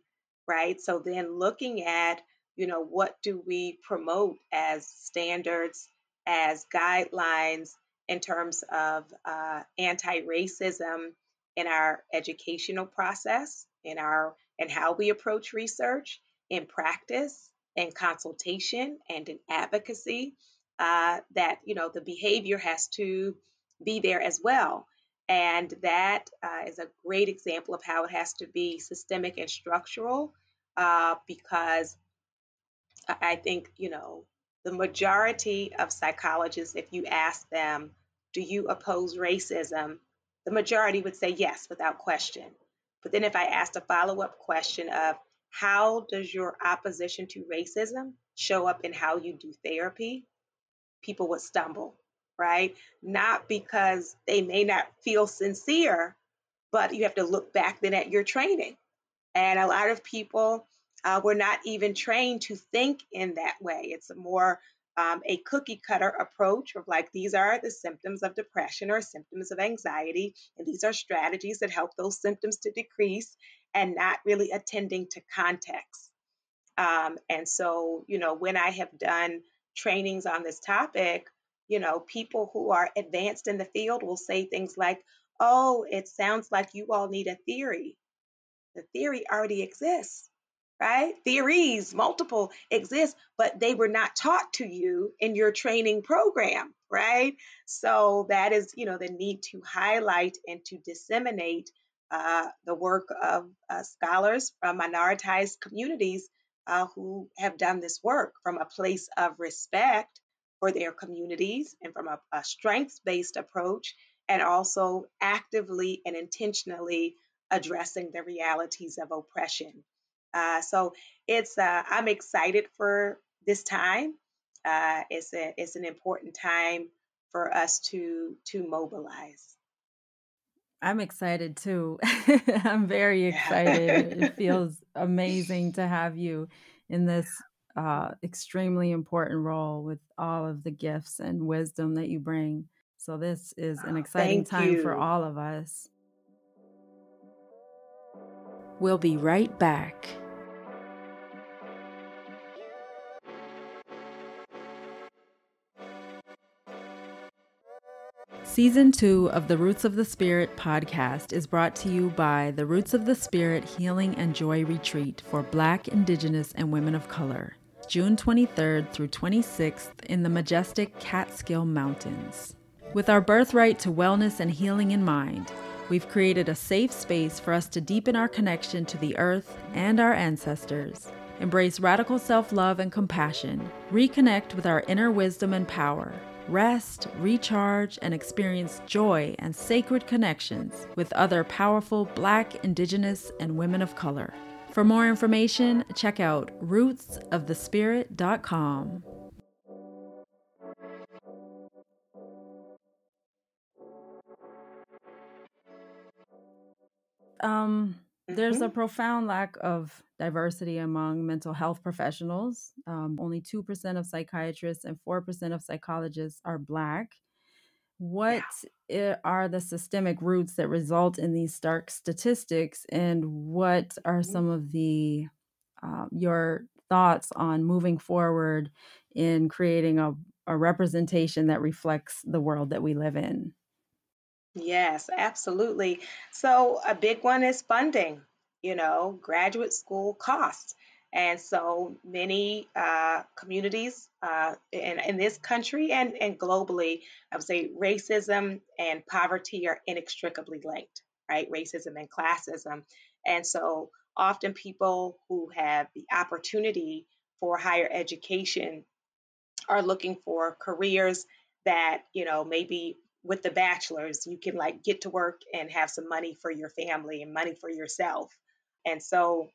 right? So then looking at you know what do we promote as standards as guidelines in terms of uh, anti-racism in our educational process in our and how we approach research in practice and consultation and in advocacy uh, that you know the behavior has to be there as well. And that uh, is a great example of how it has to be systemic and structural uh, because i think you know the majority of psychologists if you ask them do you oppose racism the majority would say yes without question but then if i asked a follow-up question of how does your opposition to racism show up in how you do therapy? People would stumble, right? Not because they may not feel sincere, but you have to look back then at your training. And a lot of people uh, were not even trained to think in that way. It's more um, a cookie cutter approach of like, these are the symptoms of depression or symptoms of anxiety, and these are strategies that help those symptoms to decrease, and not really attending to context. Um, and so, you know, when I have done trainings on this topic, you know, people who are advanced in the field will say things like, oh, it sounds like you all need a theory. The theory already exists right? Theories, multiple exist, but they were not taught to you in your training program, right? So that is, you know, the need to highlight and to disseminate uh, the work of uh, scholars from minoritized communities uh, who have done this work from a place of respect for their communities and from a, a strengths based approach, and also actively and intentionally addressing the realities of oppression uh, so it's uh, I'm excited for this time. Uh, it's a it's an important time for us to to mobilize. I'm excited too. I'm very excited. it feels amazing to have you in this uh, extremely important role with all of the gifts and wisdom that you bring. So, this is an exciting time you. for all of us. We'll be right back. Season 2 of the Roots of the Spirit podcast is brought to you by the Roots of the Spirit Healing and Joy Retreat for Black, Indigenous, and Women of Color, June 23rd through 26th in the majestic Catskill Mountains. With our birthright to wellness and healing in mind, we've created a safe space for us to deepen our connection to the earth and our ancestors, embrace radical self love and compassion, reconnect with our inner wisdom and power rest, recharge, and experience joy and sacred connections with other powerful Black, Indigenous, and women of color. For more information, check out rootsofthespirit.com. Um, there's a mm-hmm. profound lack of diversity among mental health professionals. Um, only 2% of psychiatrists and 4% of psychologists are Black. What yeah. are the systemic roots that result in these stark statistics, and what are mm-hmm. some of the uh, your thoughts on moving forward in creating a, a representation that reflects the world that we live in? Yes, absolutely. So a big one is funding, you know, graduate school costs. And so many uh, communities uh, in, in this country and, and globally, I would say racism and poverty are inextricably linked, right? Racism and classism. And so often people who have the opportunity for higher education are looking for careers that, you know, maybe with the bachelor's, you can like get to work and have some money for your family and money for yourself. And so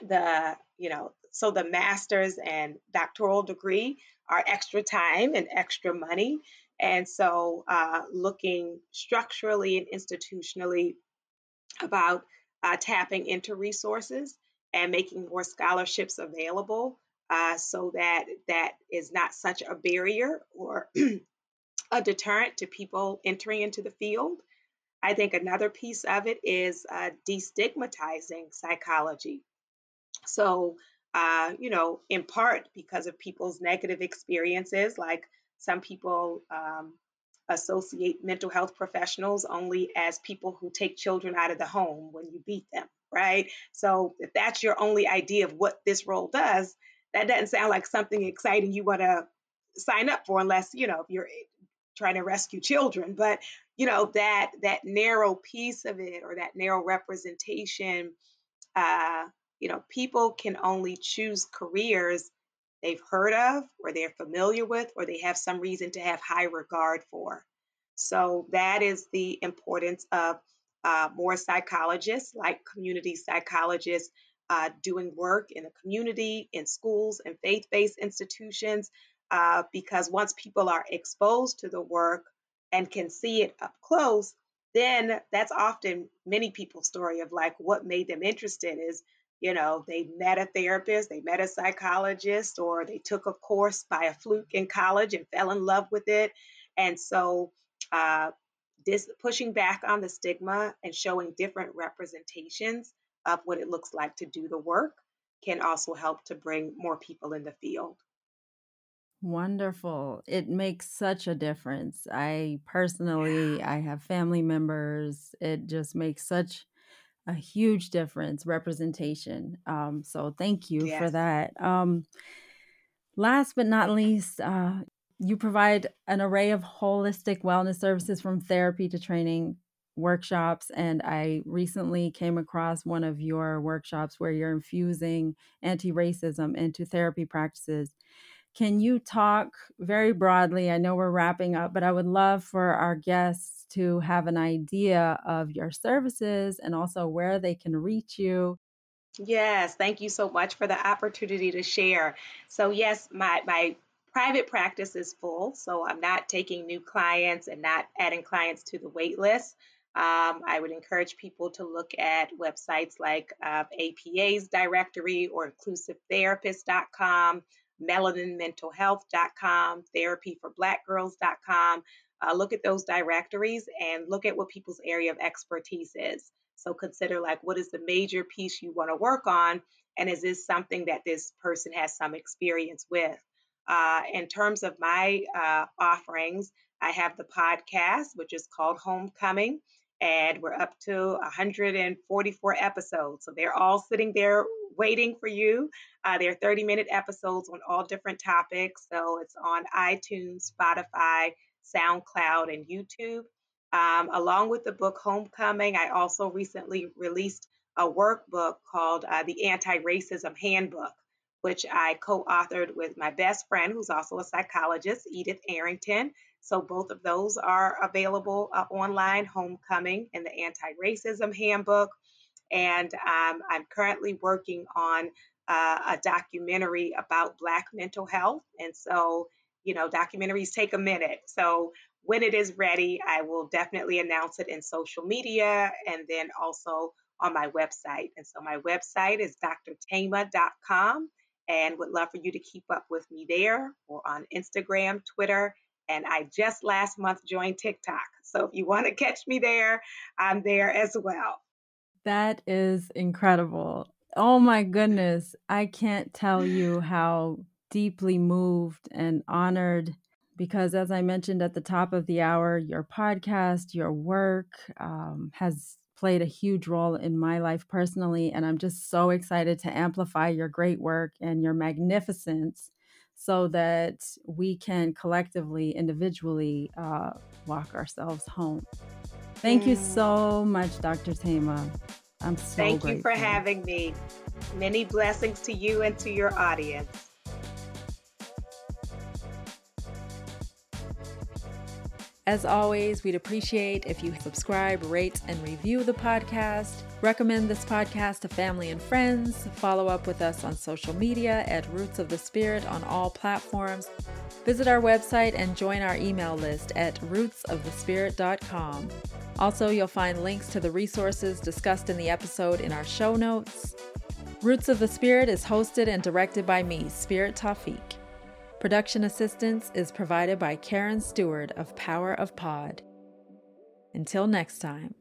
the, you know, so the master's and doctoral degree are extra time and extra money. And so uh, looking structurally and institutionally about uh, tapping into resources and making more scholarships available uh, so that that is not such a barrier or a deterrent to people entering into the field. I think another piece of it is uh, destigmatizing psychology. So, uh, you know, in part because of people's negative experiences, like some people um, associate mental health professionals only as people who take children out of the home when you beat them, right? So, if that's your only idea of what this role does, that doesn't sound like something exciting you want to sign up for unless, you know, if you're trying to rescue children but you know that that narrow piece of it or that narrow representation uh, you know people can only choose careers they've heard of or they're familiar with or they have some reason to have high regard for. So that is the importance of uh, more psychologists like community psychologists uh, doing work in the community in schools and faith-based institutions uh, because once people are exposed to the work and can see it up close, then that's often many people's story of like what made them interested is you know they met a therapist they met a psychologist or they took a course by a fluke in college and fell in love with it. And so uh, this pushing back on the stigma and showing different representations of what it looks like to do the work can also help to bring more people in the field Wonderful. It makes such a difference. I personally, I have family members. It just makes such a huge difference, representation. Um, so thank you for that. Um, last but not least, uh, you provide an array of holistic wellness services from therapy to training workshops. And I recently came across one of your workshops where you're infusing anti racism into therapy practices. Can you talk very broadly? I know we're wrapping up, but I would love for our guests to have an idea of your services and also where they can reach you. Yes, thank you so much for the opportunity to share. So yes, my my private practice is full, so I'm not taking new clients and not adding clients to the wait list. Um, I would encourage people to look at websites like uh, APA's directory or inclusivetherapist.com, melaninmentalhealth.com, therapyforblackgirls.com. Uh, look at those directories and look at what people's area of expertise is. So consider like what is the major piece you want to work on, and is this something that this person has some experience with? Uh, in terms of my uh, offerings, I have the podcast, which is called Homecoming, and we're up to 144 episodes. So they're all sitting there waiting for you. Uh, they're 30 minute episodes on all different topics. So it's on iTunes, Spotify, SoundCloud, and YouTube. Um, along with the book Homecoming, I also recently released a workbook called uh, The Anti Racism Handbook, which I co authored with my best friend, who's also a psychologist, Edith Arrington. So both of those are available uh, online Homecoming and the Anti Racism Handbook. And um, I'm currently working on uh, a documentary about Black mental health. And so, you know, documentaries take a minute. So when it is ready, I will definitely announce it in social media and then also on my website. And so my website is drthema.com and would love for you to keep up with me there or on Instagram, Twitter. And I just last month joined TikTok. So if you want to catch me there, I'm there as well. That is incredible. Oh my goodness. I can't tell you how deeply moved and honored because, as I mentioned at the top of the hour, your podcast, your work um, has played a huge role in my life personally. And I'm just so excited to amplify your great work and your magnificence so that we can collectively, individually uh, walk ourselves home. Thank you mm. so much, Dr. Thema. I'm so Thank grateful. you for having me. Many blessings to you and to your audience. As always, we'd appreciate if you subscribe, rate, and review the podcast. Recommend this podcast to family and friends. Follow up with us on social media at Roots of the Spirit on all platforms. Visit our website and join our email list at rootsofthespirit.com. Also, you'll find links to the resources discussed in the episode in our show notes. Roots of the Spirit is hosted and directed by me, Spirit Taufik. Production assistance is provided by Karen Stewart of Power of Pod. Until next time.